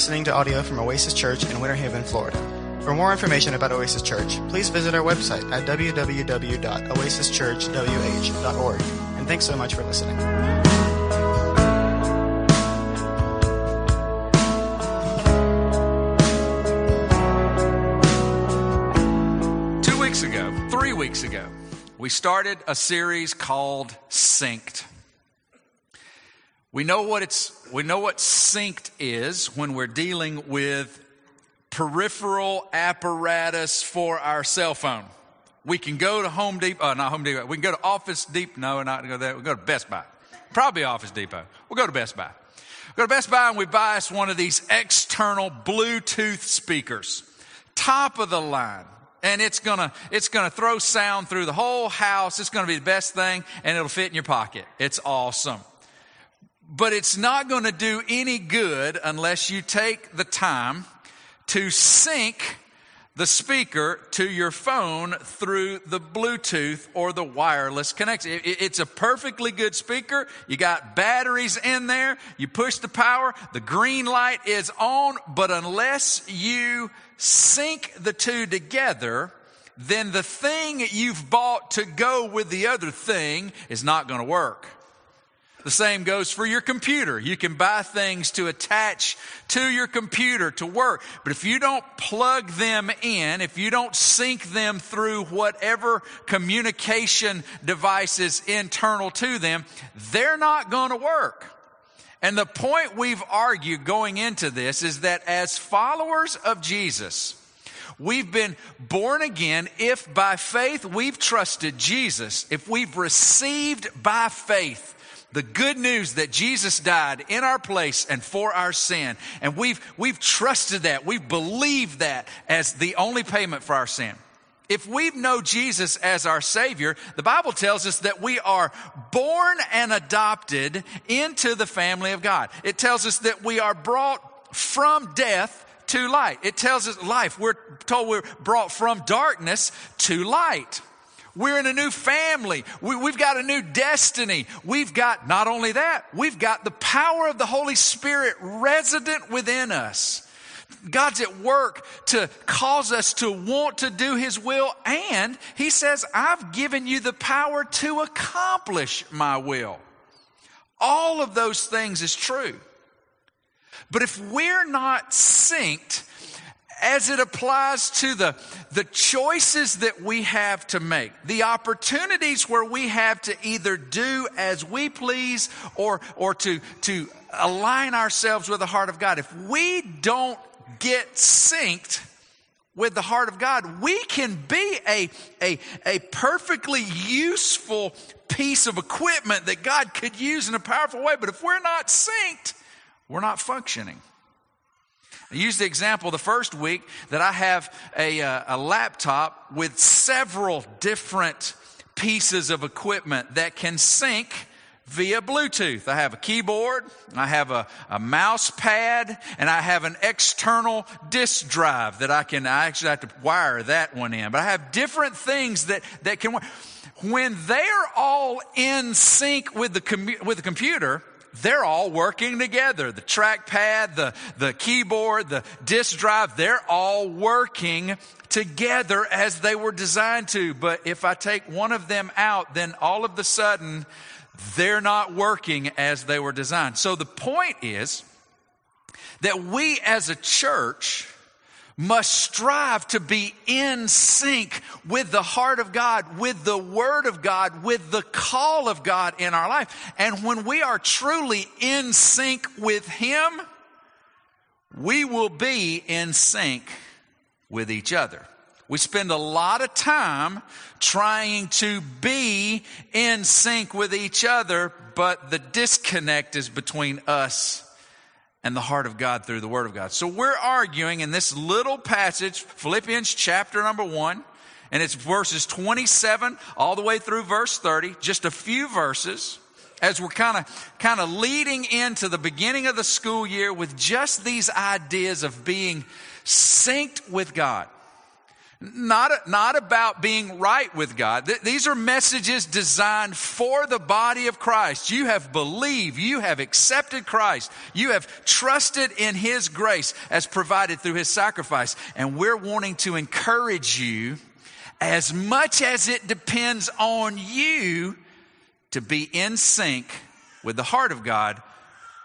listening to audio from Oasis Church in Winter Haven, Florida. For more information about Oasis Church, please visit our website at www.oasischurchwh.org. And thanks so much for listening. Two weeks ago, three weeks ago, we started a series called Synced. We know what it's, we know what synced is when we're dealing with peripheral apparatus for our cell phone. We can go to Home Depot, uh, not Home Depot, we can go to Office Depot, no, not go there, we go to Best Buy. Probably Office Depot. We'll go to Best Buy. We go to Best Buy and we buy us one of these external Bluetooth speakers. Top of the line. And it's gonna, it's gonna throw sound through the whole house. It's gonna be the best thing and it'll fit in your pocket. It's awesome. But it's not going to do any good unless you take the time to sync the speaker to your phone through the Bluetooth or the wireless connection. It's a perfectly good speaker. You got batteries in there. You push the power. The green light is on. But unless you sync the two together, then the thing you've bought to go with the other thing is not going to work. The same goes for your computer. You can buy things to attach to your computer to work. But if you don't plug them in, if you don't sync them through whatever communication device is internal to them, they're not going to work. And the point we've argued going into this is that as followers of Jesus, We've been born again if by faith we've trusted Jesus, if we've received by faith the good news that Jesus died in our place and for our sin. And we've, we've trusted that. We've believed that as the only payment for our sin. If we know Jesus as our Savior, the Bible tells us that we are born and adopted into the family of God. It tells us that we are brought from death to light. It tells us life. We're told we're brought from darkness to light. We're in a new family. We, have got a new destiny. We've got not only that, we've got the power of the Holy Spirit resident within us. God's at work to cause us to want to do His will, and He says, I've given you the power to accomplish my will. All of those things is true. But if we're not synced as it applies to the, the choices that we have to make, the opportunities where we have to either do as we please or, or to, to align ourselves with the heart of God. If we don't get synced with the heart of God, we can be a, a, a perfectly useful piece of equipment that God could use in a powerful way. But if we're not synced, we're not functioning. I used the example the first week that I have a, uh, a laptop with several different pieces of equipment that can sync via Bluetooth. I have a keyboard, I have a, a mouse pad, and I have an external disk drive that I can, I actually have to wire that one in. But I have different things that, that can. When they're all in sync with the, with the computer, they're all working together. The trackpad, the, the keyboard, the disk drive, they're all working together as they were designed to. But if I take one of them out, then all of the sudden, they're not working as they were designed. So the point is that we as a church must strive to be in sync with the heart of God, with the word of God, with the call of God in our life. And when we are truly in sync with Him, we will be in sync with each other. We spend a lot of time trying to be in sync with each other, but the disconnect is between us and the heart of God through the Word of God. So we're arguing in this little passage, Philippians chapter number one, and it's verses 27 all the way through verse 30, just a few verses, as we're kind of, kind of leading into the beginning of the school year with just these ideas of being synced with God. Not, not about being right with God. Th- these are messages designed for the body of Christ. You have believed, you have accepted Christ, you have trusted in His grace as provided through His sacrifice. And we're wanting to encourage you as much as it depends on you to be in sync with the heart of God,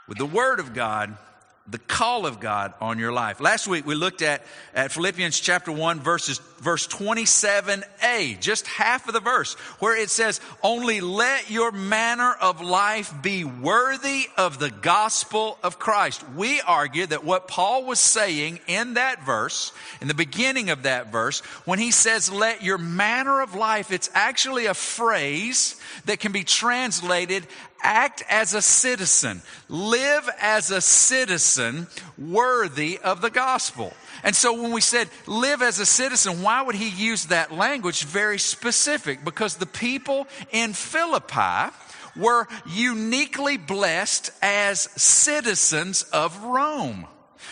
with the Word of God, the call of God on your life. Last week we looked at, at Philippians chapter 1 verses, verse 27a, just half of the verse, where it says, only let your manner of life be worthy of the gospel of Christ. We argue that what Paul was saying in that verse, in the beginning of that verse, when he says let your manner of life, it's actually a phrase that can be translated act as a citizen, live as a citizen worthy of the gospel. And so when we said live as a citizen, why would he use that language? Very specific, because the people in Philippi were uniquely blessed as citizens of Rome.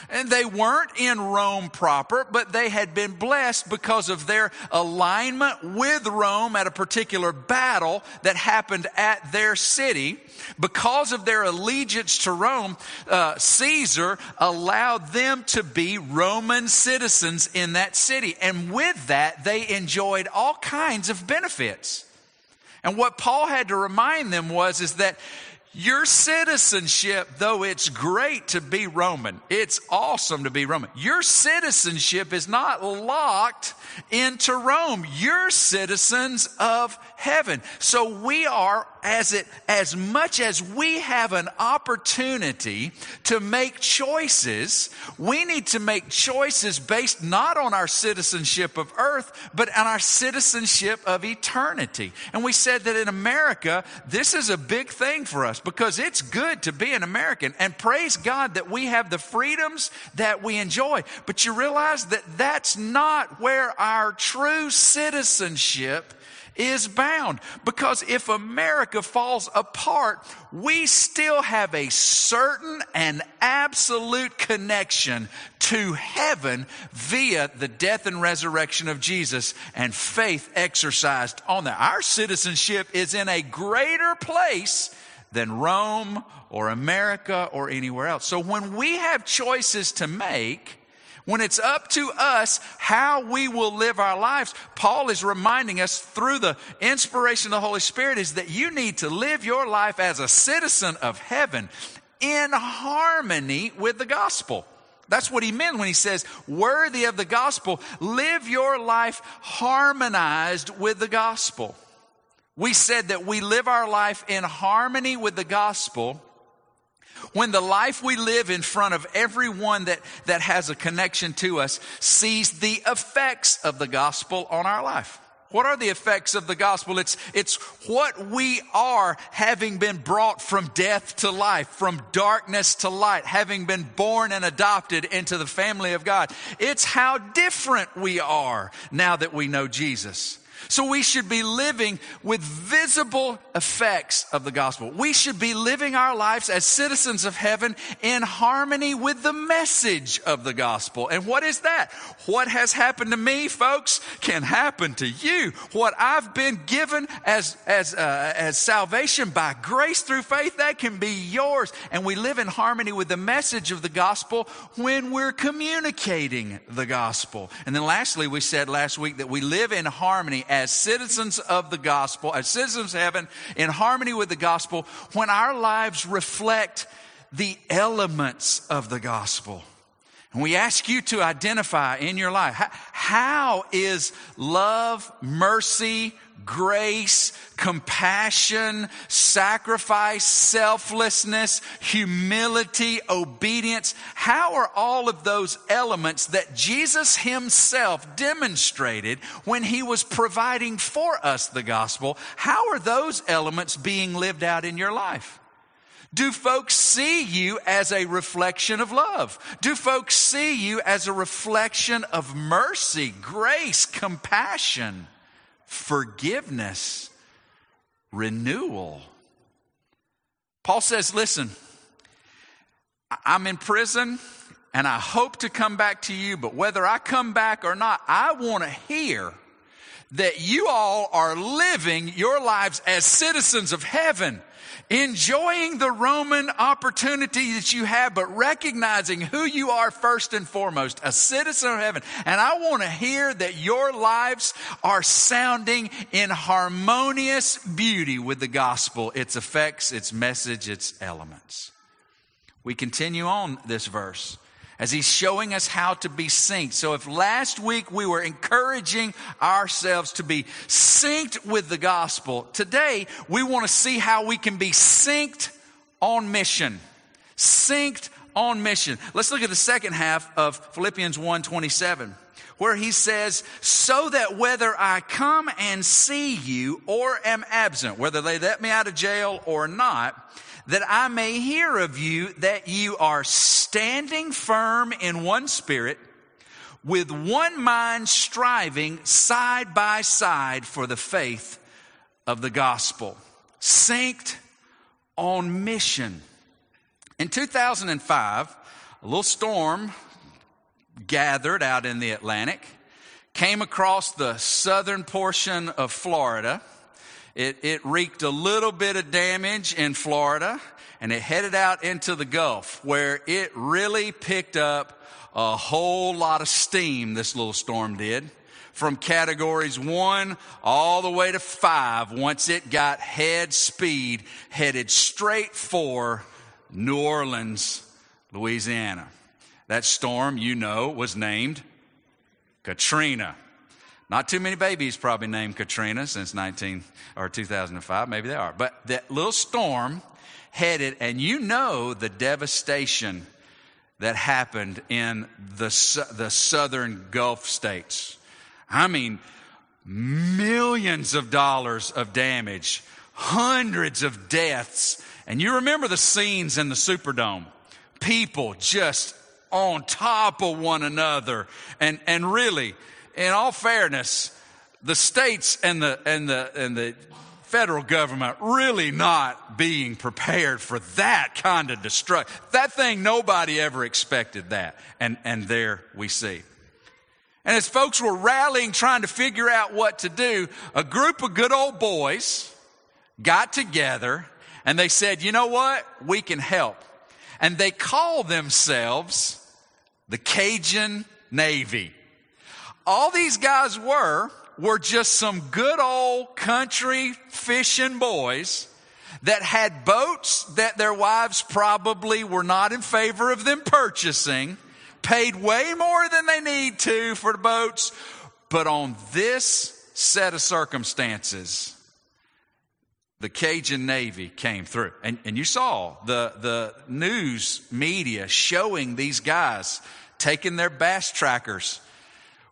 And they weren't in Rome proper, but they had been blessed because of their alignment with Rome at a particular battle that happened at their city. Because of their allegiance to Rome, uh, Caesar allowed them to be Roman citizens in that city. And with that, they enjoyed all kinds of benefits. And what Paul had to remind them was, is that your citizenship, though it's great to be Roman, it's awesome to be Roman. Your citizenship is not locked into Rome. You're citizens of heaven. So we are as it, as much as we have an opportunity to make choices, we need to make choices based not on our citizenship of earth, but on our citizenship of eternity. And we said that in America, this is a big thing for us because it's good to be an American and praise God that we have the freedoms that we enjoy. But you realize that that's not where our true citizenship is bound. Because if America falls apart, we still have a certain and absolute connection to heaven via the death and resurrection of Jesus and faith exercised on that. Our citizenship is in a greater place than Rome or America or anywhere else. So when we have choices to make, when it's up to us how we will live our lives, Paul is reminding us through the inspiration of the Holy Spirit is that you need to live your life as a citizen of heaven in harmony with the gospel. That's what he meant when he says, worthy of the gospel. Live your life harmonized with the gospel. We said that we live our life in harmony with the gospel when the life we live in front of everyone that, that has a connection to us sees the effects of the gospel on our life. What are the effects of the gospel? It's, it's what we are having been brought from death to life, from darkness to light, having been born and adopted into the family of God. It's how different we are now that we know Jesus. So we should be living with visible effects of the gospel. We should be living our lives as citizens of heaven in harmony with the message of the gospel. And what is that? What has happened to me, folks, can happen to you. What I've been given as, as, uh, as salvation by grace through faith, that can be yours. And we live in harmony with the message of the gospel when we're communicating the gospel. And then lastly, we said last week that we live in harmony as citizens of the gospel, as citizens of heaven, in harmony with the gospel, when our lives reflect the elements of the gospel. And we ask you to identify in your life how is love, mercy, grace, compassion, sacrifice, selflessness, humility, obedience. How are all of those elements that Jesus himself demonstrated when he was providing for us the gospel? How are those elements being lived out in your life? Do folks see you as a reflection of love? Do folks see you as a reflection of mercy, grace, compassion? forgiveness, renewal. Paul says, listen, I'm in prison and I hope to come back to you, but whether I come back or not, I want to hear that you all are living your lives as citizens of heaven enjoying the Roman opportunity that you have, but recognizing who you are first and foremost, a citizen of heaven. And I want to hear that your lives are sounding in harmonious beauty with the gospel, its effects, its message, its elements. We continue on this verse as he's showing us how to be synced. So if last week we were encouraging ourselves to be synced with the gospel, today we want to see how we can be synced on mission. Synced on mission. Let's look at the second half of Philippians 1:27 where he says, so that whether I come and see you or am absent, whether they let me out of jail or not, that I may hear of you that you are standing firm in one spirit, with one mind striving side by side for the faith of the gospel. Synced on mission. In 2005, a little storm gathered out in the Atlantic, came across the southern portion of Florida it, it wreaked a little bit of damage in Florida and it headed out into the Gulf where it really picked up a whole lot of steam, this little storm did. From categories one all the way to five once it got head speed headed straight for New Orleans, Louisiana. That storm, you know, was named Katrina. Not too many babies probably named Katrina since 19 or 2005. Maybe they are. But that little storm headed, and you know the devastation that happened in the, the southern Gulf states. I mean, millions of dollars of damage, hundreds of deaths. And you remember the scenes in the Superdome. People just on top of one another. And, and really, in all fairness, the states and the, and the, and the federal government really not being prepared for that kind of destruction. That thing, nobody ever expected that. And, and there we see. And as folks were rallying, trying to figure out what to do, a group of good old boys got together and they said, you know what? We can help. And they call themselves the Cajun Navy all these guys were, were just some good old country fishing boys that had boats that their wives probably were not in favor of them purchasing, paid way more than they need to for the boats. But on this set of circumstances, the Cajun Navy came through. And, and you saw the, the news media showing these guys taking their bass trackers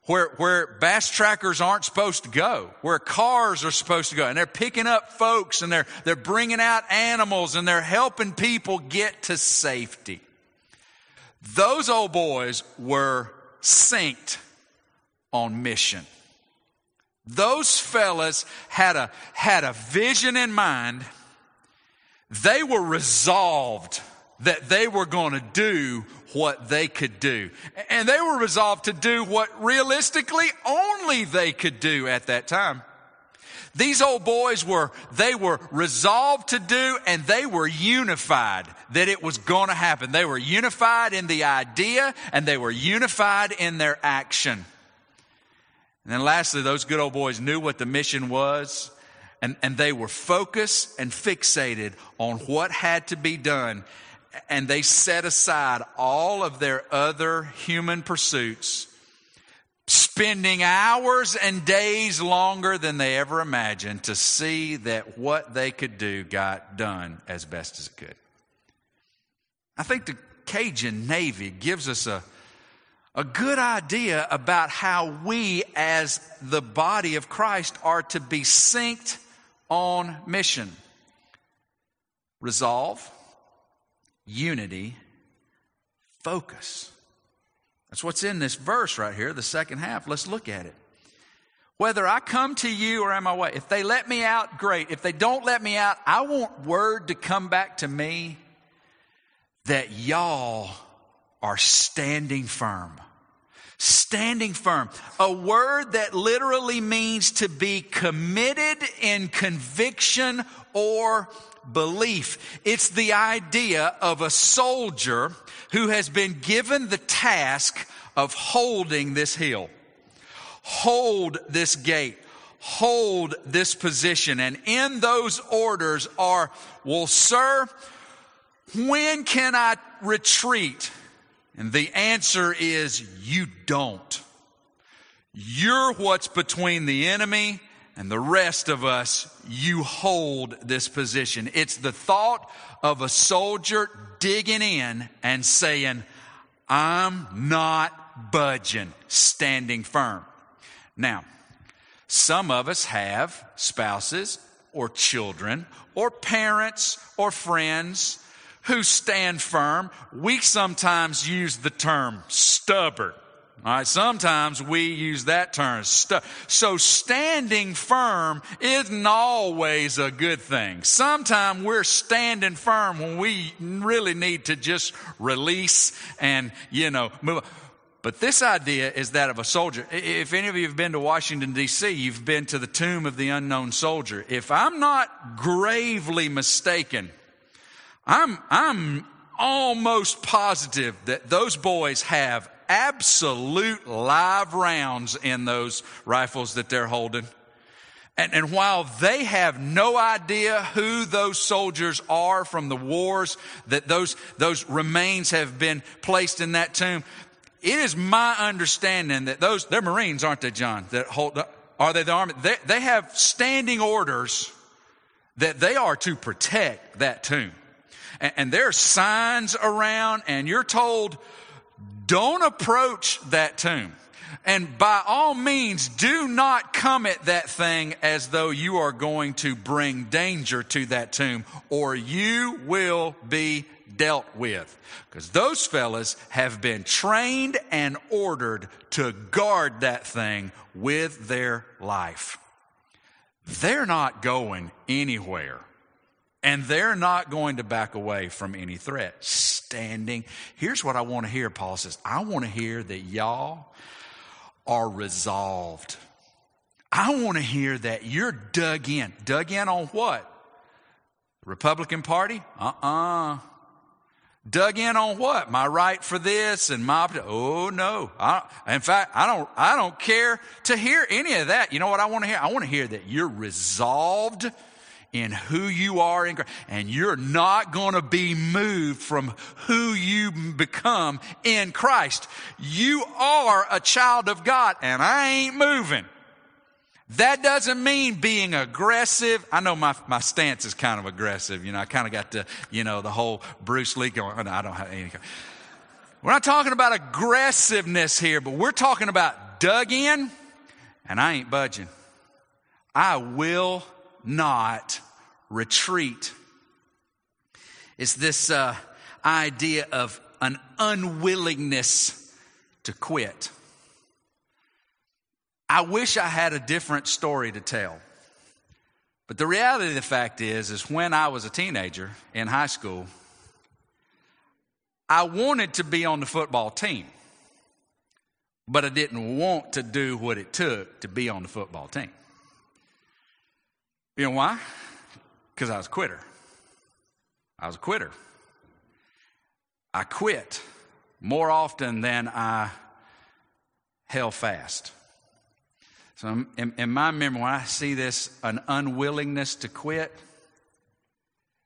where, where bass trackers aren't supposed to go, where cars are supposed to go. And they're picking up folks and they're, they're bringing out animals and they're helping people get to safety. Those old boys were synced on mission. Those fellas had a, had a vision in mind. They were resolved that they were going to do what they could do. And they were resolved to do what realistically only they could do at that time. These old boys were, they were resolved to do and they were unified that it was going to happen. They were unified in the idea and they were unified in their action. And then lastly, those good old boys knew what the mission was and, and they were focused and fixated on what had to be done and they set aside all of their other human pursuits, spending hours and days longer than they ever imagined to see that what they could do got done as best as it could. I think the Cajun Navy gives us a, a good idea about how we, as the body of Christ, are to be synced on mission. Resolve unity, focus. That's what's in this verse right here, the second half. Let's look at it. Whether I come to you or am I away, if they let me out, great. If they don't let me out, I want word to come back to me that y'all are standing firm. Standing firm. A word that literally means to be committed in conviction or belief. It's the idea of a soldier who has been given the task of holding this hill. Hold this gate. Hold this position. And in those orders are, well, sir, when can I retreat? And the answer is you don't. You're what's between the enemy and the rest of us. You hold this position. It's the thought of a soldier digging in and saying, I'm not budging, standing firm. Now, some of us have spouses or children or parents or friends who stand firm. We sometimes use the term stubborn. All right, sometimes we use that term. So standing firm isn't always a good thing. Sometimes we're standing firm when we really need to just release and, you know, move. But this idea is that of a soldier. If any of you have been to Washington, D.C., you've been to the tomb of the unknown soldier. If I'm not gravely mistaken, I'm, I'm almost positive that those boys have absolute live rounds in those rifles that they're holding. And, and, while they have no idea who those soldiers are from the wars that those, those remains have been placed in that tomb, it is my understanding that those, they're Marines, aren't they, John? That hold, are they the army? They, they have standing orders that they are to protect that tomb and, and there's signs around and you're told, don't approach that tomb. And by all means, do not come at that thing as though you are going to bring danger to that tomb or you will be dealt with. Because those fellas have been trained and ordered to guard that thing with their life. They're not going anywhere. And they're not going to back away from any threat. Standing. Here's what I want to hear, Paul says. I want to hear that y'all are resolved. I want to hear that you're dug in. Dug in on what? Republican Party? Uh uh Dug in on what? My right for this and my oh no. I, in fact, I don't I don't care to hear any of that. You know what I want to hear? I want to hear that you're resolved in who you are in Christ. And you're not going to be moved from who you become in Christ. You are a child of God and I ain't moving. That doesn't mean being aggressive. I know my, my stance is kind of aggressive. You know, I kind of got the, you know, the whole Bruce Lee going, oh, I don't have any. We're not talking about aggressiveness here, but we're talking about dug in and I ain't budging. I will not retreat. It's this uh, idea of an unwillingness to quit. I wish I had a different story to tell. But the reality of the fact is, is when I was a teenager in high school, I wanted to be on the football team, but I didn't want to do what it took to be on the football team. You know why? Because I was a quitter. I was a quitter. I quit more often than I held fast. So, in, in, my memory, when I see this, an unwillingness to quit,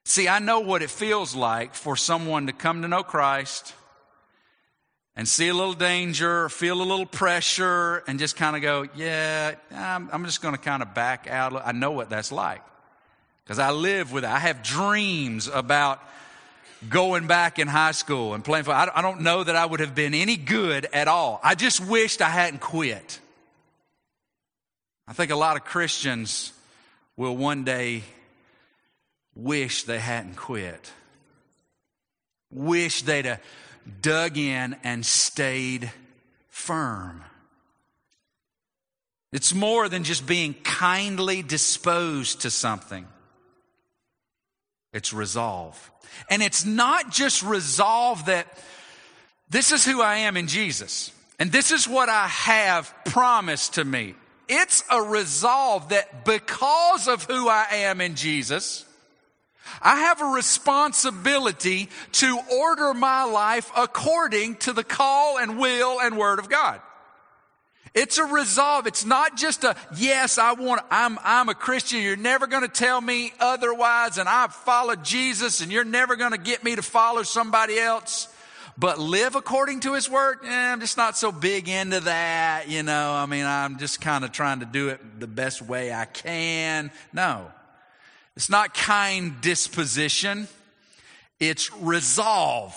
see, I know what it feels like for someone to come to know Christ and see a little danger, feel a little pressure, and just kind of go, yeah, I'm, I'm just going to kind of back out. I know what that's like because I live with it. I have dreams about going back in high school and playing football. I don't know that I would have been any good at all. I just wished I hadn't quit. I think a lot of Christians will one day wish they hadn't quit. Wish they'd have dug in and stayed firm. It's more than just being kindly disposed to something. It's resolve. And it's not just resolve that This is who I am in Jesus. And this is what I have promised to me. It's a resolve that because of who I am in Jesus, I have a responsibility to order my life according to the call and will and word of God. It's a resolve. It's not just a, yes, I want, I'm, I'm a Christian. You're never going to tell me otherwise. And I've followed Jesus and you're never going to get me to follow somebody else. But live according to his word, eh, I'm just not so big into that. You know, I mean, I'm just kind of trying to do it the best way I can. No. It's not kind disposition. It's resolve.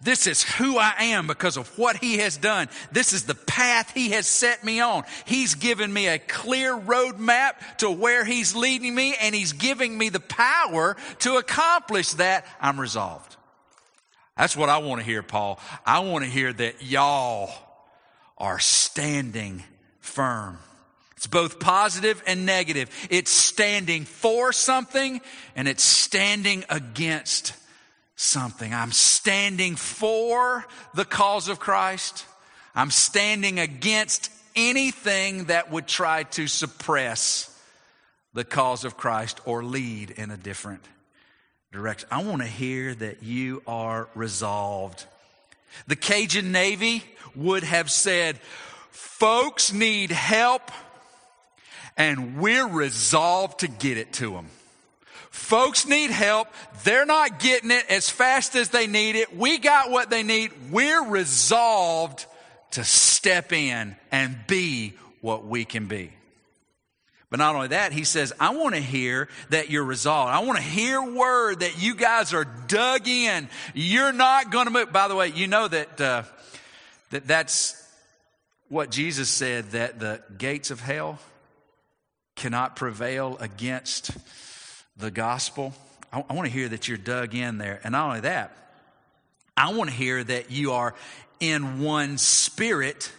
This is who I am because of what he has done. This is the path he has set me on. He's given me a clear roadmap to where he's leading me and he's giving me the power to accomplish that. I'm resolved. That's what I want to hear, Paul. I want to hear that y'all are standing firm. It's both positive and negative. It's standing for something and it's standing against something. I'm standing for the cause of Christ. I'm standing against anything that would try to suppress the cause of Christ or lead in a different direction. I want to hear that you are resolved. The Cajun Navy would have said, folks need help and we're resolved to get it to them. Folks need help. They're not getting it as fast as they need it. We got what they need. We're resolved to step in and be what we can be. But not only that, he says, I want to hear that you're resolved. I want to hear word that you guys are dug in. You're not going to move. By the way, you know that, uh, that that's what Jesus said, that the gates of hell cannot prevail against the gospel. I, I want to hear that you're dug in there. And not only that, I want to hear that you are in one spirit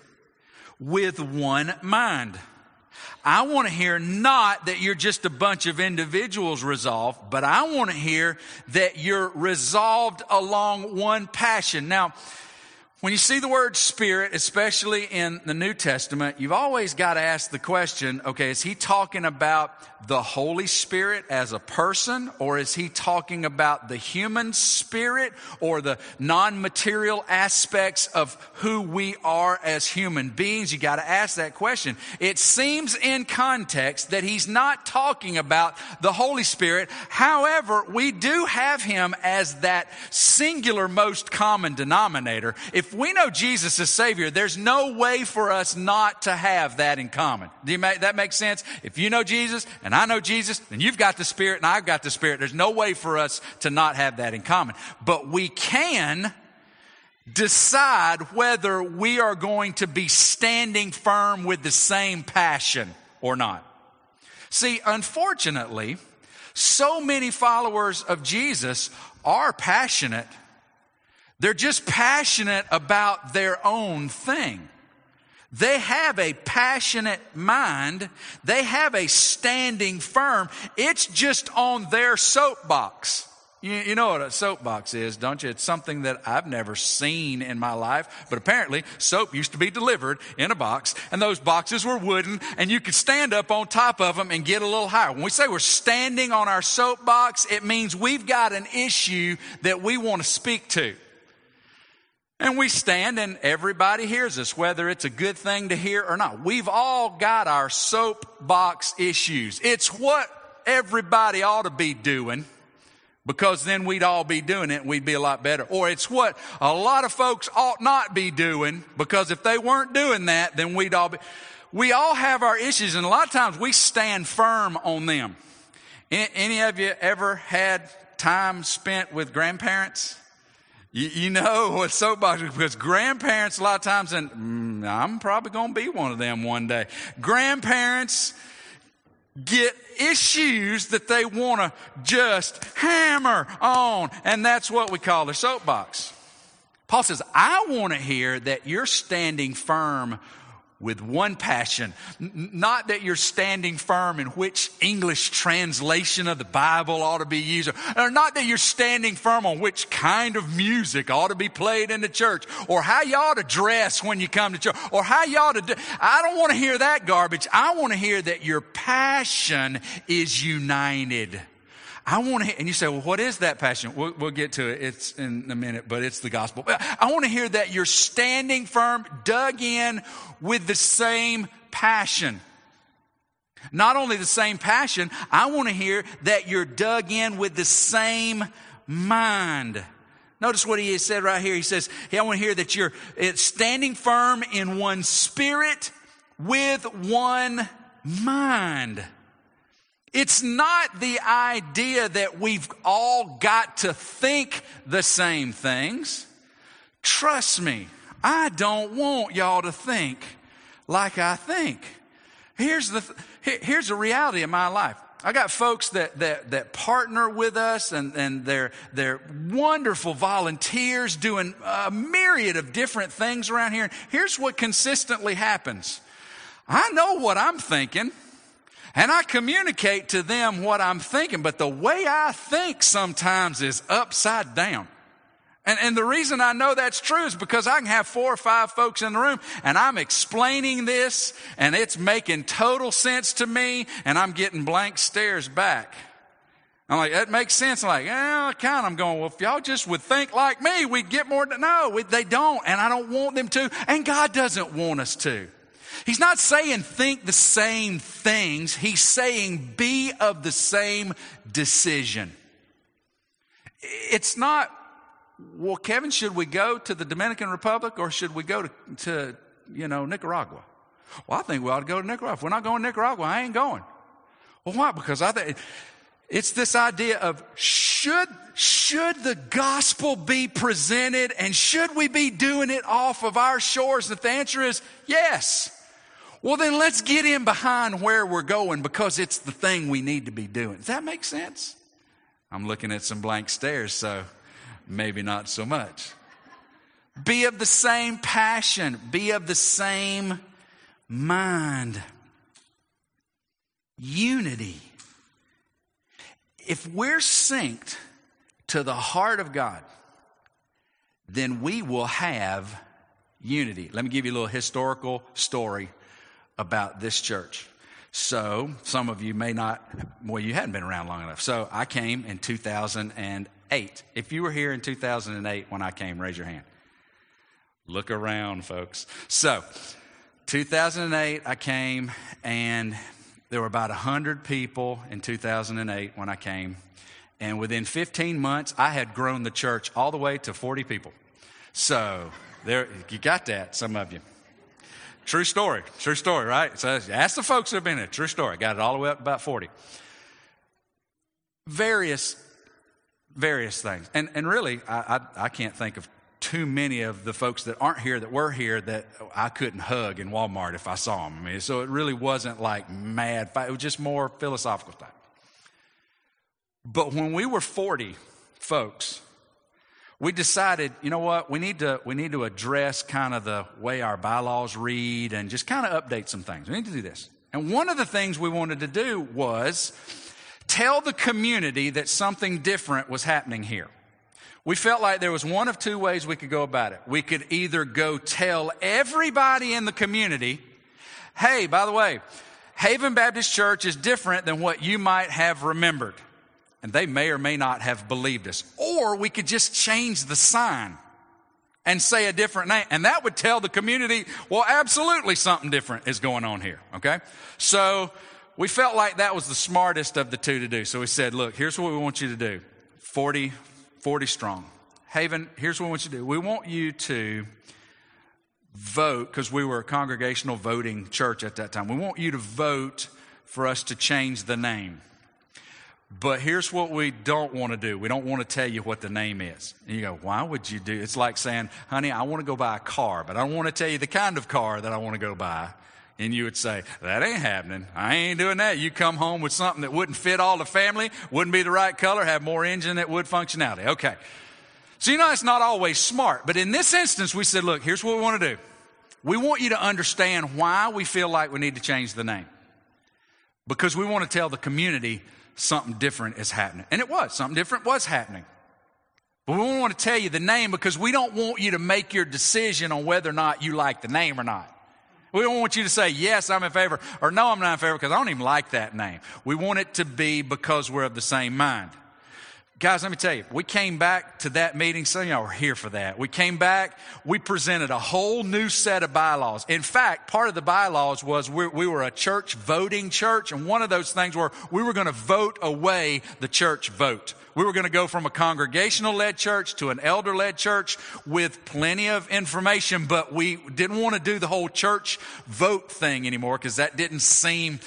with one mind. I want to hear not that you're just a bunch of individuals resolved, but I want to hear that you're resolved along one passion. Now, when you see the word spirit, especially in the New Testament, you've always got to ask the question, okay, is he talking about the Holy Spirit as a person, or is he talking about the human spirit or the non-material aspects of who we are as human beings? You got to ask that question. It seems in context that he's not talking about the Holy Spirit. However, we do have him as that singular most common denominator. If if we know Jesus as Savior, there's no way for us not to have that in common. Do you make, that make sense? If you know Jesus and I know Jesus, and you've got the Spirit and I've got the Spirit. There's no way for us to not have that in common. But we can decide whether we are going to be standing firm with the same passion or not. See, unfortunately, so many followers of Jesus are passionate they're just passionate about their own thing. They have a passionate mind. They have a standing firm. It's just on their soapbox. You, you, know what a soapbox is, don't you? It's something that I've never seen in my life, but apparently soap used to be delivered in a box, and those boxes were wooden, and you could stand up on top of them and get a little higher. When we say we're standing on our soapbox, it means we've got an issue that we want to speak to. And we stand and everybody hears us, whether it's a good thing to hear or not. We've all got our soapbox issues. It's what everybody ought to be doing because then we'd all be doing it and we'd be a lot better. Or it's what a lot of folks ought not be doing because if they weren't doing that, then we'd all be. We all have our issues and a lot of times we stand firm on them. Any of you ever had time spent with grandparents? You, you know what soapbox because grandparents a lot of times, and mm, I'm probably going to be one of them one day. Grandparents get issues that they want to just hammer on, and that's what we call their soapbox. Paul says, I want to hear that you're standing firm with one passion. Not that you're standing firm in which English translation of the Bible ought to be used, or not that you're standing firm on which kind of music ought to be played in the church, or how you ought to dress when you come to church, or how you ought to do. I don't want to hear that garbage. I want to hear that your passion is united. I want to, and you say, well, what is that passion? We'll, we'll, get to it. It's in a minute, but it's the gospel. I want to hear that you're standing firm, dug in with the same passion. Not only the same passion, I want to hear that you're dug in with the same mind. Notice what he said right here. He says, hey, I want to hear that you're standing firm in one spirit with one mind. It's not the idea that we've all got to think the same things. Trust me, I don't want y'all to think like I think. Here's the, here's the reality of my life. I got folks that, that, that partner with us and, and they're, they're wonderful volunteers doing a myriad of different things around here. Here's what consistently happens. I know what I'm thinking. And I communicate to them what I'm thinking, but the way I think sometimes is upside down. And, and, the reason I know that's true is because I can have four or five folks in the room and I'm explaining this and it's making total sense to me and I'm getting blank stares back. I'm like, that makes sense. I'm like, yeah, kind of. I'm going, well, if y'all just would think like me, we'd get more. No, we, they don't. And I don't want them to. And God doesn't want us to. He's not saying think the same things. He's saying be of the same decision. It's not, well, Kevin, should we go to the Dominican Republic or should we go to, to you know, Nicaragua? Well, I think we ought to go to Nicaragua. If we're not going to Nicaragua, I ain't going. Well, why? Because I think it's this idea of should, should the gospel be presented and should we be doing it off of our shores? If the answer is yes, well, then let's get in behind where we're going because it's the thing we need to be doing. Does that make sense? I'm looking at some blank stares, so maybe not so much. Be of the same passion, be of the same mind. Unity. If we're synced to the heart of God, then we will have unity. Let me give you a little historical story about this church. So, some of you may not, well, you hadn't been around long enough. So, I came in 2008. If you were here in 2008 when I came, raise your hand. Look around, folks. So, 2008, I came, and there were about 100 people in 2008 when I came. And within 15 months, I had grown the church all the way to 40 people. So, there, you got that, some of you. True story. True story, right? So ask the folks that have been there. True story. Got it all the way up about 40. Various, various things. And, and really, I, I, I can't think of too many of the folks that aren't here that were here that I couldn't hug in Walmart if I saw them. I mean, so it really wasn't like mad fight. It was just more philosophical type. But when we were 40 folks, we decided, you know what, we need to, we need to address kind of the way our bylaws read and just kind of update some things. We need to do this. And one of the things we wanted to do was tell the community that something different was happening here. We felt like there was one of two ways we could go about it. We could either go tell everybody in the community, hey, by the way, Haven Baptist Church is different than what you might have remembered. And they may or may not have believed us. Or we could just change the sign and say a different name. And that would tell the community, well, absolutely something different is going on here. Okay? So we felt like that was the smartest of the two to do. So we said, look, here's what we want you to do 40, 40 strong. Haven, here's what we want you to do. We want you to vote, because we were a congregational voting church at that time. We want you to vote for us to change the name. But here's what we don't want to do. We don't want to tell you what the name is. And you go, why would you do? It's like saying, honey, I want to go buy a car, but I don't want to tell you the kind of car that I want to go buy. And you would say, that ain't happening. I ain't doing that. You come home with something that wouldn't fit all the family, wouldn't be the right color, have more engine that would functionality. Okay. So you know, it's not always smart. But in this instance, we said, look, here's what we want to do. We want you to understand why we feel like we need to change the name. Because we want to tell the community something different is happening. And it was, something different was happening. But we want to tell you the name because we don't want you to make your decision on whether or not you like the name or not. We don't want you to say, yes, I'm in favor, or no, I'm not in favor because I don't even like that name. We want it to be because we're of the same mind. Guys, let me tell you, we came back to that meeting. Some of y'all were here for that. We came back, we presented a whole new set of bylaws. In fact, part of the bylaws was we, we were a church voting church, and one of those things were we were going to vote away the church vote. We were going to go from a congregational led church to an elder led church with plenty of information, but we didn't want to do the whole church vote thing anymore because that didn't seem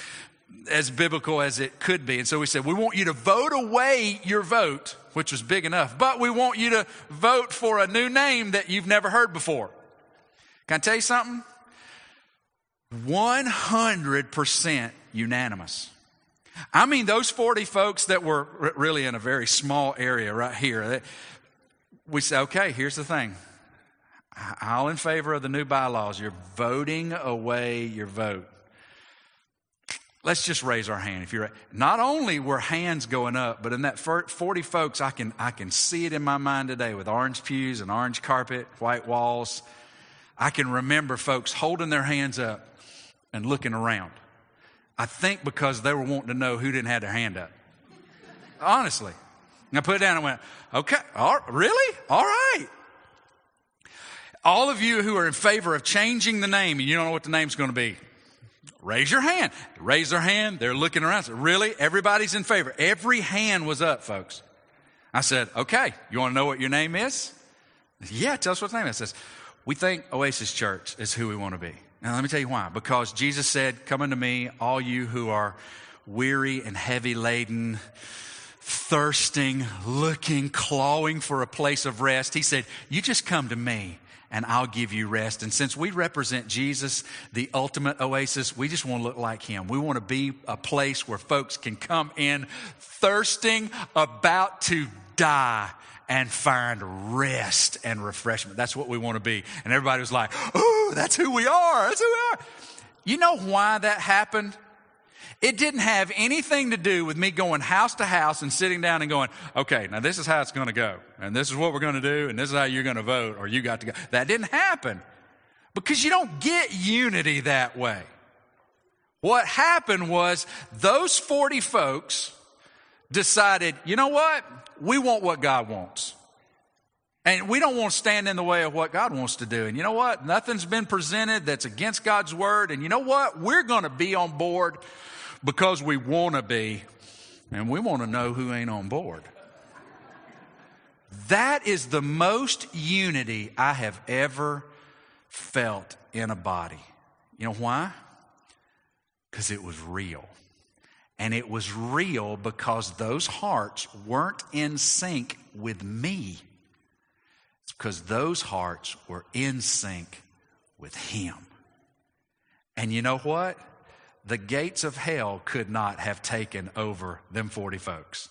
as biblical as it could be. And so we said, we want you to vote away your vote, which was big enough, but we want you to vote for a new name that you've never heard before. Can I tell you something? 100% unanimous. I mean, those 40 folks that were really in a very small area right here, we say, okay, here's the thing. All in favor of the new bylaws. You're voting away your vote. Let's just raise our hand. If you're not only were hands going up, but in that 40 folks, I can, I can see it in my mind today with orange pews and orange carpet, white walls. I can remember folks holding their hands up and looking around. I think because they were wanting to know who didn't have their hand up. Honestly. And I put it down and went, okay, all, really? All right. All of you who are in favor of changing the name and you don't know what the name's going to be, Raise your hand. Raise their hand. They're looking around. So, really? Everybody's in favor. Every hand was up, folks. I said, okay, you want to know what your name is? Yeah, tell us what name is. It says, we think Oasis Church is who we want to be. Now, let me tell you why. Because Jesus said, come unto me, all you who are weary and heavy laden, thirsting, looking, clawing for a place of rest. He said, you just come to me and I'll give you rest. And since we represent Jesus, the ultimate oasis, we just want to look like him. We want to be a place where folks can come in thirsting, about to die and find rest and refreshment. That's what we want to be. And everybody was like, oh, that's who we are. That's who we are. You know why that happened? It didn't have anything to do with me going house to house and sitting down and going, okay, now this is how it's going to go. And this is what we're going to do. And this is how you're going to vote or you got to go. That didn't happen because you don't get unity that way. What happened was those 40 folks decided, you know what? We want what God wants. And we don't want to stand in the way of what God wants to do. And you know what? Nothing's been presented that's against God's word. And you know what? We're going to be on board because we want to be, and we want to know who ain't on board. That is the most unity I have ever felt in a body. You know why? Because it was real. And it was real because those hearts weren't in sync with me. It's because those hearts were in sync with Him. And you know what? The gates of hell could not have taken over them 40 folks.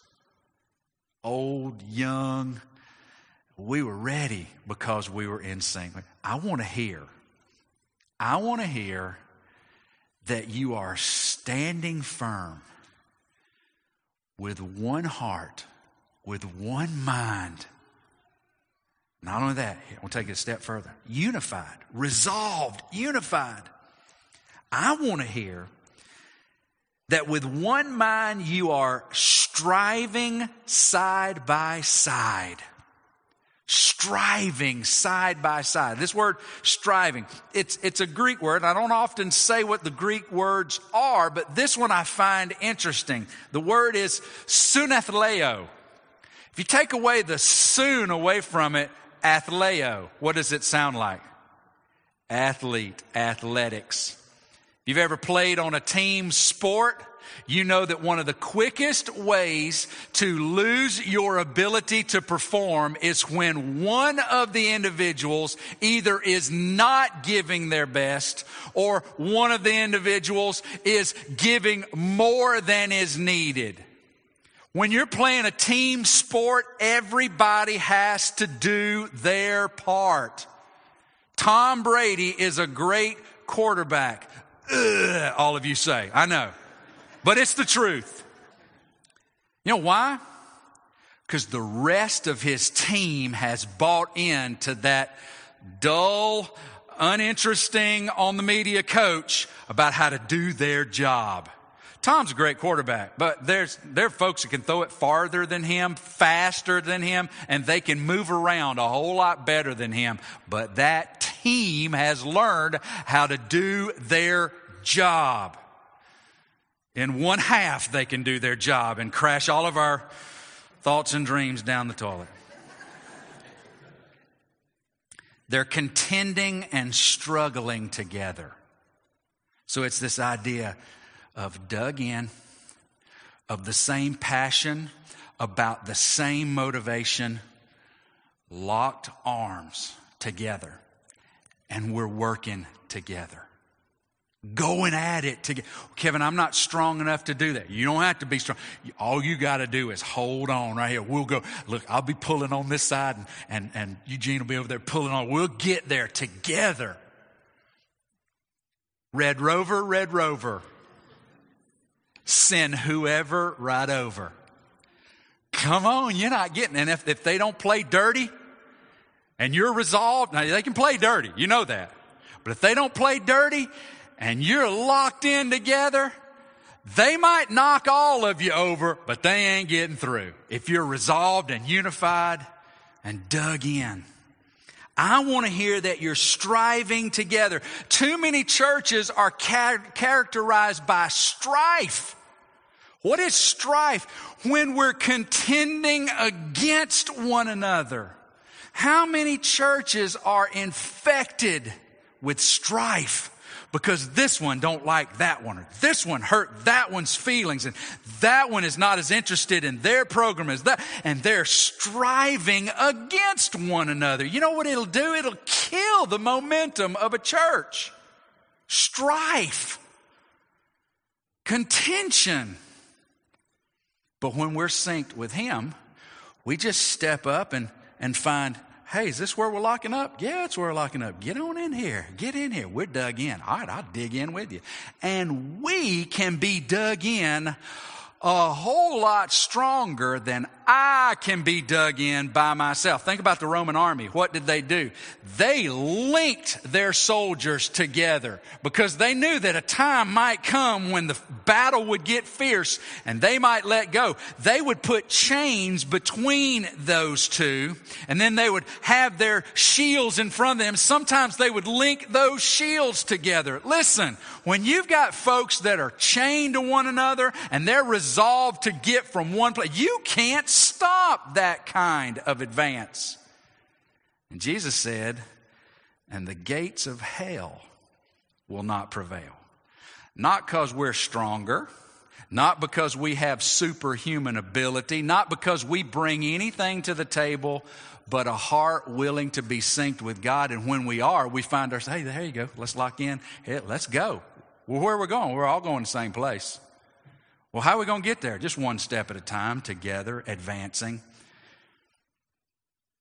Old, young, we were ready because we were in sync. I want to hear, I want to hear that you are standing firm with one heart, with one mind. Not only that, we'll take it a step further unified, resolved, unified. I want to hear that with one mind you are striving side by side. Striving side by side. This word striving, it's, it's a Greek word. I don't often say what the Greek words are, but this one I find interesting. The word is sunathleo. If you take away the soon away from it, athleo, what does it sound like? Athlete, athletics. If you've ever played on a team sport, you know that one of the quickest ways to lose your ability to perform is when one of the individuals either is not giving their best or one of the individuals is giving more than is needed. When you're playing a team sport, everybody has to do their part. Tom Brady is a great quarterback. All of you say. I know. But it's the truth. You know why? Because the rest of his team has bought into that dull, uninteresting on the media coach about how to do their job. Tom's a great quarterback, but there's, there are folks that can throw it farther than him, faster than him, and they can move around a whole lot better than him. But that team has learned how to do their job. In one half, they can do their job and crash all of our thoughts and dreams down the toilet. They're contending and struggling together. So it's this idea of dug in, of the same passion, about the same motivation, locked arms together, and we're working together. Going at it together. Kevin, I'm not strong enough to do that. You don't have to be strong. All you got to do is hold on right here. We'll go. Look, I'll be pulling on this side and, and, and Eugene will be over there pulling on. We'll get there together. Red Rover, Red Rover. Send whoever right over. Come on, you're not getting. And if, if they don't play dirty and you're resolved, now they can play dirty. You know that. But if they don't play dirty and you're locked in together, they might knock all of you over, but they ain't getting through. If you're resolved and unified and dug in. I want to hear that you're striving together. Too many churches are char- characterized by strife. What is strife? When we're contending against one another. How many churches are infected with strife? Because this one don't like that one or this one hurt that one's feelings and that one is not as interested in their program as that and they're striving against one another. You know what it'll do? It'll kill the momentum of a church. Strife. Contention. But when we're synced with him we just step up and and find Hey, is this where we're locking up? Yeah, it's where we're locking up. Get on in here. Get in here. We're dug in. All right, I'll dig in with you. And we can be dug in a whole lot stronger than I can be dug in by myself. Think about the Roman army. What did they do? They linked their soldiers together because they knew that a time might come when the battle would get fierce and they might let go. They would put chains between those two and then they would have their shields in front of them. Sometimes they would link those shields together. Listen, when you've got folks that are chained to one another and they're resolved to get from one place, you can't stop that kind of advance. And Jesus said, and the gates of hell will not prevail. Not because we're stronger, not because we have superhuman ability, not because we bring anything to the table, but a heart willing to be synced with God. And when we are, we find ourselves, hey, there you go. Let's lock in. Hey, let's go. Well, where are we going? We're all going the same place. Well, how are we going to get there? Just one step at a time, together, advancing.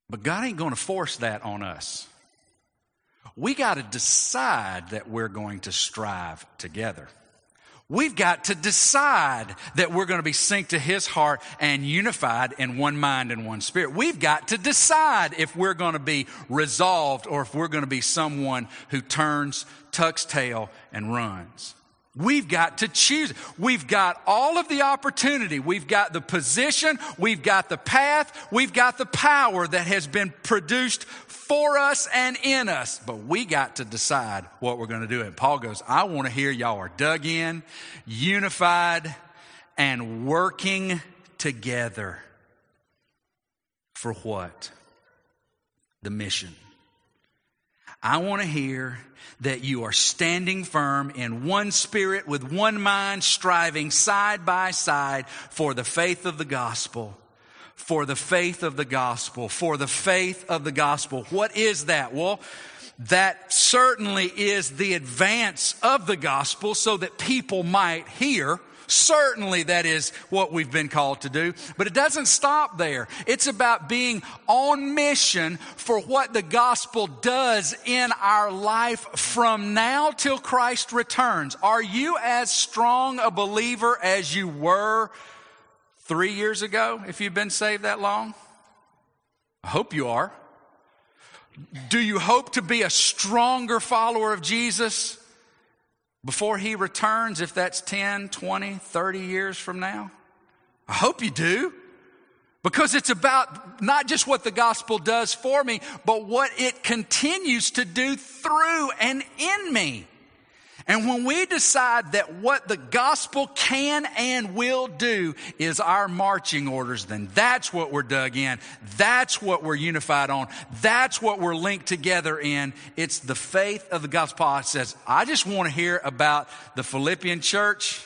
But God ain't going to force that on us. We got to decide that we're going to strive together. We've got to decide that we're going to be synced to His heart and unified in one mind and one spirit. We've got to decide if we're going to be resolved or if we're going to be someone who turns, tucks tail, and runs. We've got to choose. We've got all of the opportunity. We've got the position. We've got the path. We've got the power that has been produced for us and in us. But we got to decide what we're going to do. And Paul goes, I want to hear y'all are dug in, unified, and working together. For what? The mission. I want to hear that you are standing firm in one spirit with one mind, striving side by side for the faith of the gospel. For the faith of the gospel. For the faith of the gospel. What is that? Well, that certainly is the advance of the gospel so that people might hear Certainly that is what we've been called to do, but it doesn't stop there. It's about being on mission for what the gospel does in our life from now till Christ returns. Are you as strong a believer as you were three years ago if you've been saved that long? I hope you are. Do you hope to be a stronger follower of Jesus before he returns, if that's 10, 20, 30 years from now? I hope you do. Because it's about not just what the gospel does for me, but what it continues to do through and in me. And when we decide that what the gospel can and will do is our marching orders, then that's what we're dug in. That's what we're unified on. That's what we're linked together in. It's the faith of the gospel. Says, I just want to hear about the Philippian church.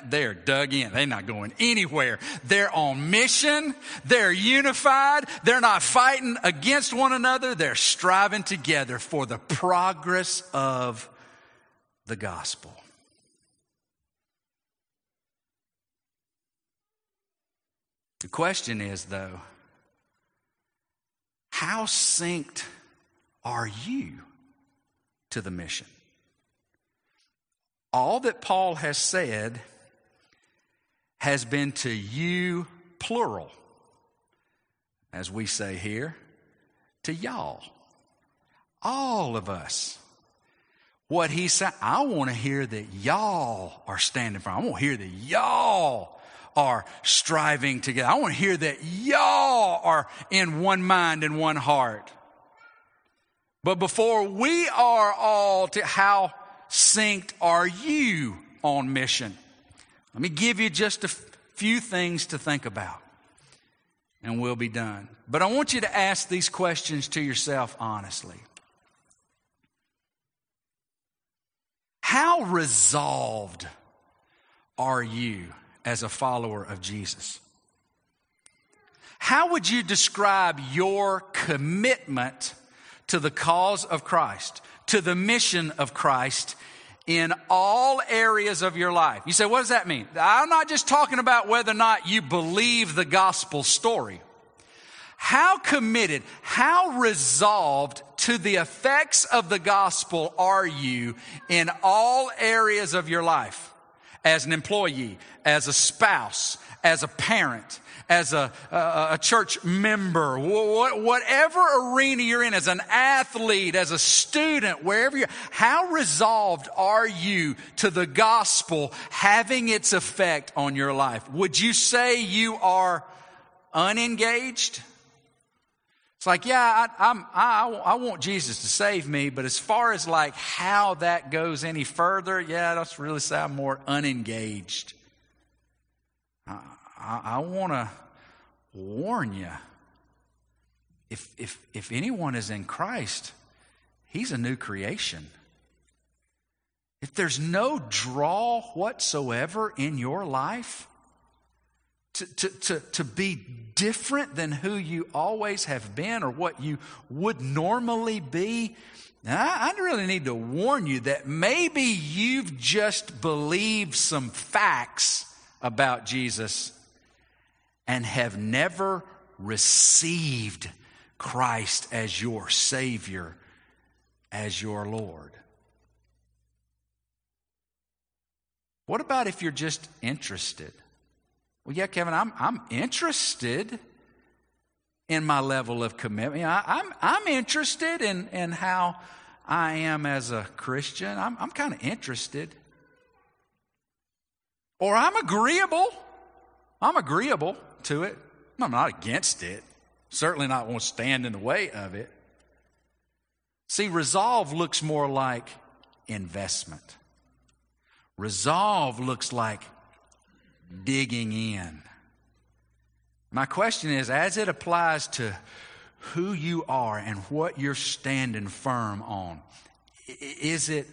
They're dug in. They're not going anywhere. They're on mission. They're unified. They're not fighting against one another. They're striving together for the progress of the gospel. The question is, though, how synced are you to the mission? All that Paul has said has been to you, plural, as we say here, to y'all. All of us what he said. I want to hear that y'all are standing firm. I want to hear that y'all are striving together. I want to hear that y'all are in one mind and one heart. But before we are all to how synced are you on mission? Let me give you just a few things to think about and we'll be done. But I want you to ask these questions to yourself honestly. How resolved are you as a follower of Jesus? How would you describe your commitment to the cause of Christ, to the mission of Christ in all areas of your life? You say, what does that mean? I'm not just talking about whether or not you believe the gospel story. How committed, how resolved to the effects of the gospel are you in all areas of your life? As an employee, as a spouse, as a parent, as a, a, a church member, whatever arena you're in, as an athlete, as a student, wherever you're, how resolved are you to the gospel having its effect on your life? Would you say you are unengaged? It's like, yeah, I, I'm, I, I want Jesus to save me, but as far as like how that goes any further, yeah, that's really I'm more unengaged. I, I, I want to warn you. If, if, if anyone is in Christ, he's a new creation. If there's no draw whatsoever in your life, to, to, to, to be different than who you always have been or what you would normally be, I, I really need to warn you that maybe you've just believed some facts about Jesus and have never received Christ as your Savior, as your Lord. What about if you're just interested? Well, yeah, Kevin, I'm, I'm interested in my level of commitment. I, am I'm, I'm interested in, in how I am as a Christian. I'm, I'm kind of interested. Or I'm agreeable. I'm agreeable to it. I'm not against it. Certainly not want to stand in the way of it. See, resolve looks more like investment. Resolve looks like digging in. My question is as it applies to who you are and what you're standing firm on, is it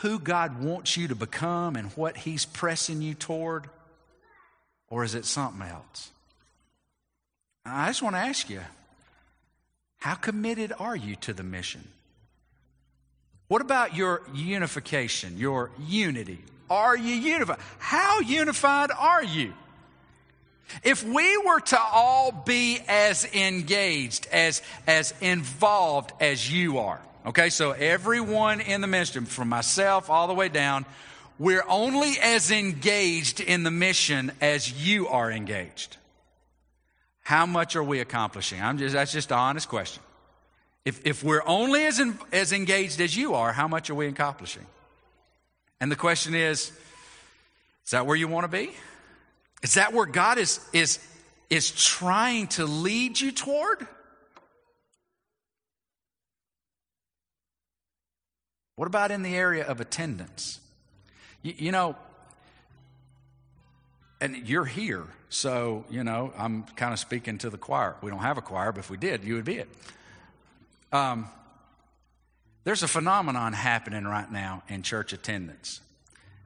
who God wants you to become and what He's pressing you toward? Or is it something else? I just want to ask you how committed are you to the mission? What about your unification, your unity? Are you unified? How unified are you? If we were to all be as engaged, as, as involved as you are, okay, so everyone in the ministry, from myself all the way down, we're only as engaged in the mission as you are engaged. How much are we accomplishing? I'm just, that's just an honest question. If, if we're only as, in, as engaged as you are, how much are we accomplishing? And the question is, is that where you want to be? Is that where God is, is, is trying to lead you toward? What about in the area of attendance? You, you know, and you're here, so, you know, I'm kind of speaking to the choir. We don't have a choir, but if we did, you would be it. Um, there's a phenomenon happening right now in church attendance,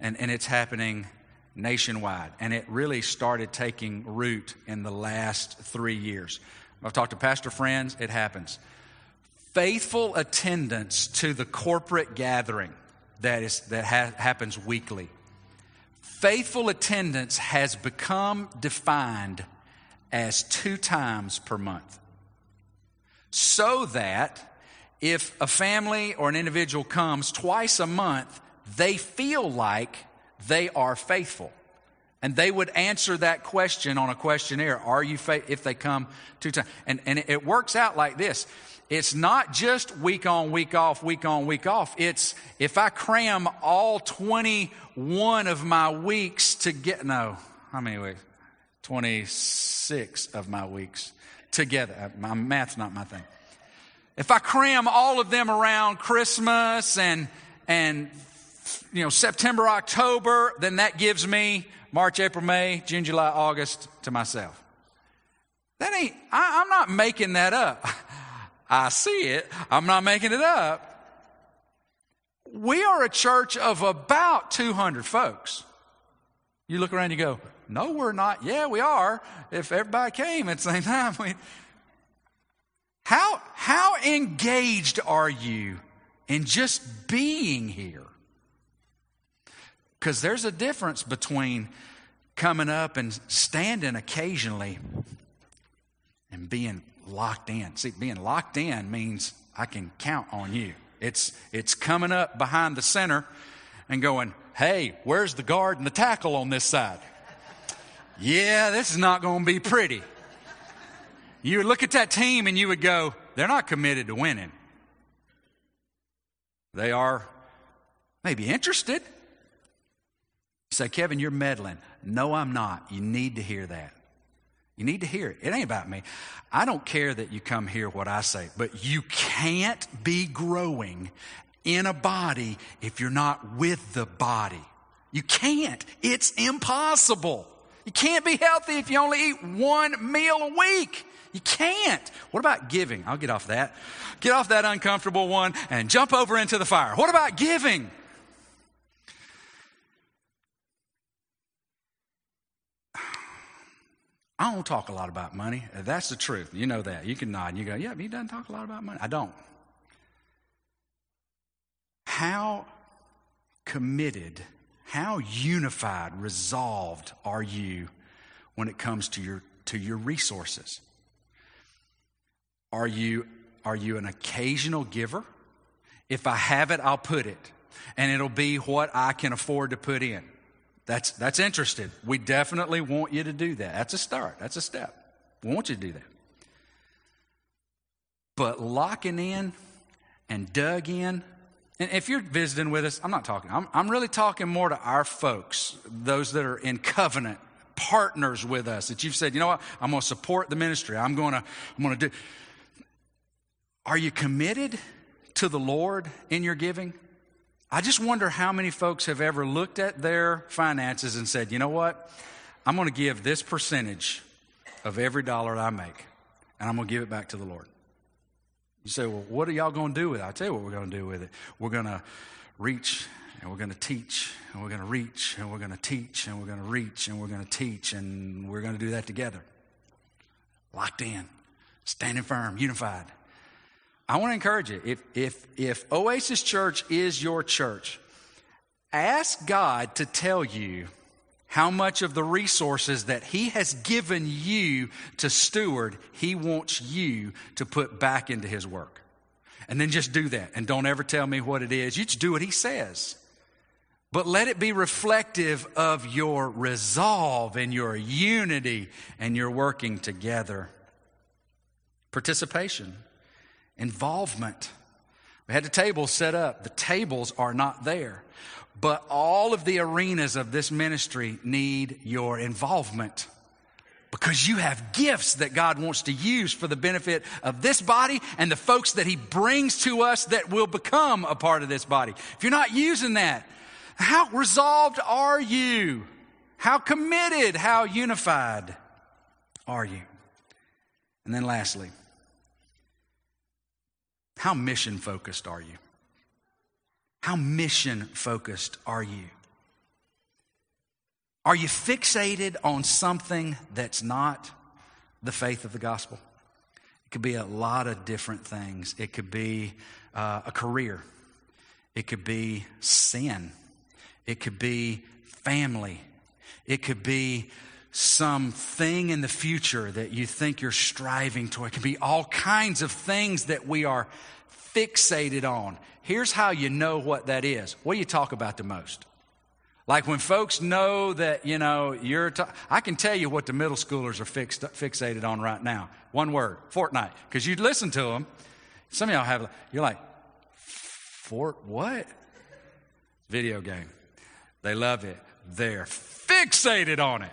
and, and it's happening nationwide. And it really started taking root in the last three years. I've talked to pastor friends, it happens. Faithful attendance to the corporate gathering that, is, that ha- happens weekly. Faithful attendance has become defined as two times per month. So that if a family or an individual comes twice a month, they feel like they are faithful. And they would answer that question on a questionnaire. Are you faithful if they come two times? And, and it works out like this. It's not just week on, week off, week on, week off. It's if I cram all 21 of my weeks to get, no, how many weeks? 26 of my weeks together. Uh, my math's not my thing. If I cram all of them around Christmas and, and you know, September, October, then that gives me March, April, May, June, July, August to myself. That ain't, I, I'm not making that up. I see it. I'm not making it up. We are a church of about 200 folks. You look around, you go, no, we're not. Yeah, we are. If everybody came at the same time, we, how, how engaged are you in just being here? Because there's a difference between coming up and standing occasionally and being locked in. See, being locked in means I can count on you. It's, it's coming up behind the center and going, hey, where's the guard and the tackle on this side? yeah, this is not going to be pretty. You would look at that team and you would go, they're not committed to winning. They are maybe interested, You say, Kevin, you're meddling. No, I'm not. You need to hear that. You need to hear it. It ain't about me. I don't care that you come hear what I say, but you can't be growing in a body if you're not with the body. You can't. It's impossible. You can't be healthy if you only eat one meal a week. You can't. What about giving? I'll get off that. Get off that uncomfortable one and jump over into the fire. What about giving? I don't talk a lot about money. That's the truth. You know that. You can nod and you go, yeah, he doesn't talk a lot about money. I don't. How committed, how unified, resolved are you when it comes to your, to your resources? Are you, are you an occasional giver? If I have it, I'll put it. And it'll be what I can afford to put in. That's, that's interested. We definitely want you to do that. That's a start. That's a step. We want you to do that. But locking in and dug in, and if you're visiting with us, I'm not talking, I'm, I'm really talking more to our folks, those that are in covenant, partners with us, that you've said, you know what, I'm going to support the ministry. I'm going to, I'm going to do. Are you committed to the Lord in your giving? I just wonder how many folks have ever looked at their finances and said, you know what? I'm going to give this percentage of every dollar I make, and I'm going to give it back to the Lord. You say, well, what are y'all going to do with it? I'll tell you what we're going to do with it. We're going to reach and we're going to teach and we're going to reach and we're going to teach and we're going to reach and we're going to teach and we're going to do that together. Locked in, standing firm, unified. I want to encourage you. If, if, if Oasis Church is your church, ask God to tell you how much of the resources that He has given you to steward, He wants you to put back into His work. And then just do that. And don't ever tell me what it is. You just do what He says. But let it be reflective of your resolve and your unity and your working together. Participation, involvement. We had the tables set up. The tables are not there. But all of the arenas of this ministry need your involvement because you have gifts that God wants to use for the benefit of this body and the folks that He brings to us that will become a part of this body. If you're not using that, how resolved are you? How committed, how unified are you? And then lastly, how mission focused are you? How mission focused are you? Are you fixated on something that's not the faith of the gospel? It could be a lot of different things. It could be uh, a career, it could be sin, it could be family, it could be something in the future that you think you're striving toward. It can be all kinds of things that we are fixated on. Here's how you know what that is. What do you talk about the most? Like when folks know that, you know, you're, ta- I can tell you what the middle schoolers are fixed, fixated on right now. One word, Fortnite. Because you listen to them. Some of y'all have, you're like, Fort what? Video game. They love it. They're fixated on it.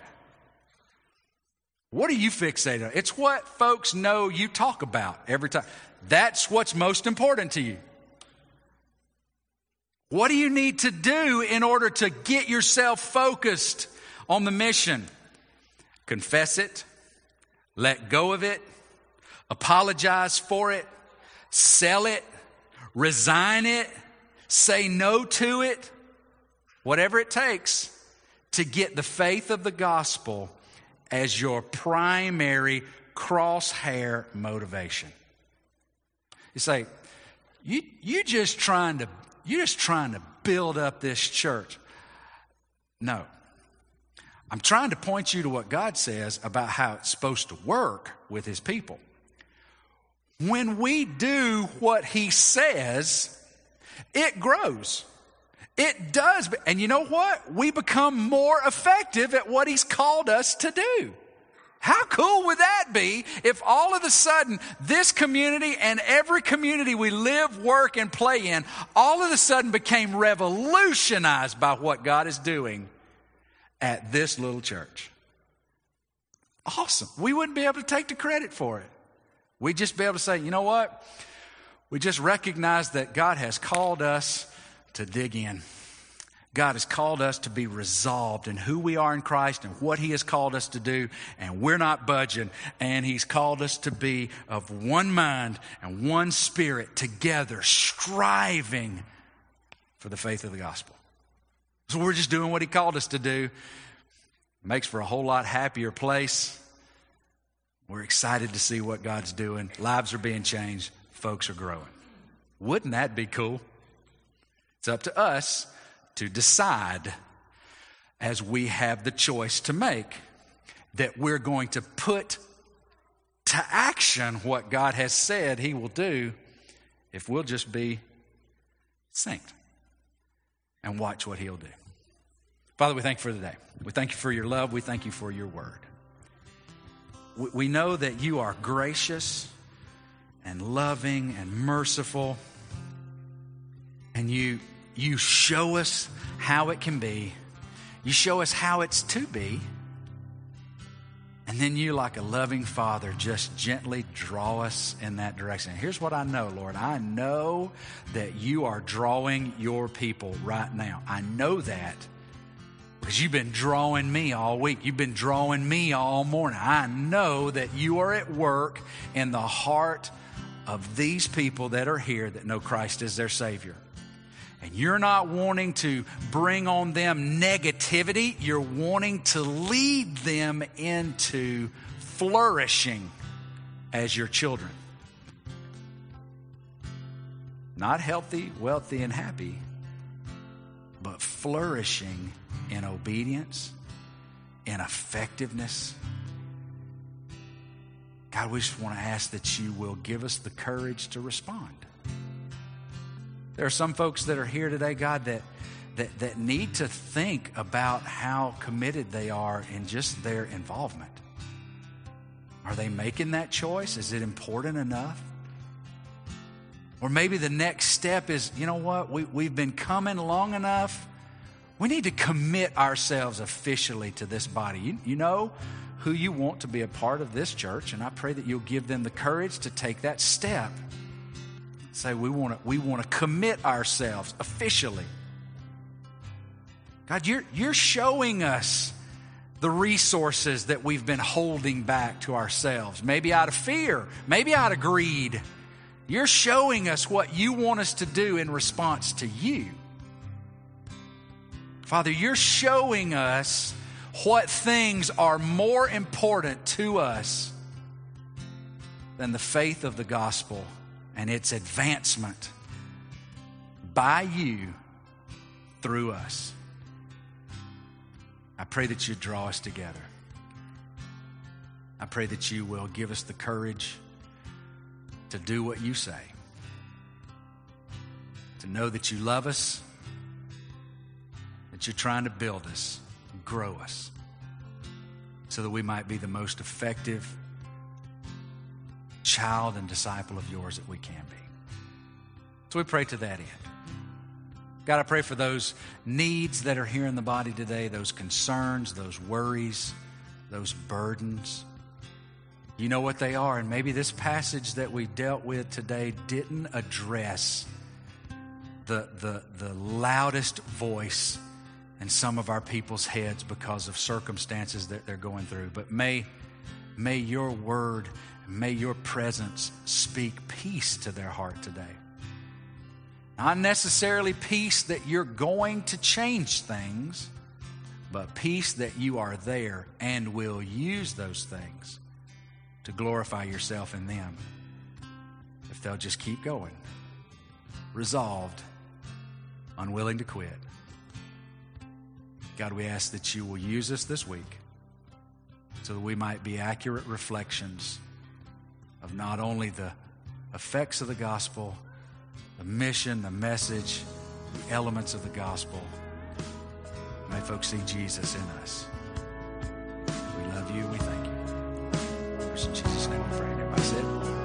What are you fixated on? It's what folks know you talk about every time. That's what's most important to you. What do you need to do in order to get yourself focused on the mission? Confess it, let go of it, apologize for it, sell it, resign it, say no to it, whatever it takes to get the faith of the gospel as your primary crosshair motivation. You say, you, you just trying to, you just trying to build up this church. No. I'm trying to point you to what God says about how it's supposed to work with his people. When we do what he says, it grows. It does. And you know what? We become more effective at what he's called us to do. How cool would that be if all of a sudden this community and every community we live, work, and play in all of a sudden became revolutionized by what God is doing at this little church? Awesome. We wouldn't be able to take the credit for it. We'd just be able to say, you know what? We just recognize that God has called us to dig in. God has called us to be resolved in who we are in Christ and what He has called us to do, and we're not budging. And He's called us to be of one mind and one spirit together, striving for the faith of the gospel. So we're just doing what He called us to do. Makes for a whole lot happier place. We're excited to see what God's doing. Lives are being changed, folks are growing. Wouldn't that be cool? It's up to us to decide as we have the choice to make that we're going to put to action what God has said He will do if we'll just be synced and watch what He'll do. Father, we thank you for the day. We thank you for your love. We thank you for your word. We know that you are gracious and loving and merciful, and you you show us how it can be. You show us how it's to be. And then you, like a loving father, just gently draw us in that direction. here's what I know, Lord. I know that you are drawing your people right now. I know that because you've been drawing me all week. You've been drawing me all morning. I know that you are at work in the heart of these people that are here that know Christ as their Savior. And you're not wanting to bring on them negativity, you're wanting to lead them into flourishing as your children. Not healthy, wealthy, and happy, but flourishing in obedience, in effectiveness. God, we just want to ask that you will give us the courage to respond. There are some folks that are here today, God, that, that, that need to think about how committed they are in just their involvement. Are they making that choice? Is it important enough? Or maybe the next step is, you know what, we, we've been coming long enough. We need to commit ourselves officially to this body. You, you know who you want to be a part of this church, and I pray that you'll give them the courage to take that step. Say, we want to we want to commit ourselves officially. God, you're, you're showing us the resources that we've been holding back to ourselves, maybe out of fear, maybe out of greed. You're showing us what you want us to do in response to you. Father, you're showing us what things are more important to us than the faith of the gospel and its advancement by you through us. I pray that you draw us together. I pray that you will give us the courage to do what you say, to know that you love us, that you're trying to build us, grow us, so that we might be the most effective child and disciple of yours that we can be. So we pray to that end. God, I pray for those needs that are here in the body today, those concerns, those worries, those burdens. You know what they are. And maybe this passage that we dealt with today didn't address the, the, the loudest voice in some of our people's heads because of circumstances that they're going through. But may, may your word, may your presence speak peace to their heart today. Not necessarily peace that you're going to change things, but peace that you are there and will use those things to glorify yourself in them. If they'll just keep going, resolved, unwilling to quit. God, we ask that you will use us this week so that we might be accurate reflections of not only the effects of the gospel the mission, the message, the elements of the gospel. May folks see Jesus in us. We love you. We thank you. In Jesus' name we pray. Everybody said,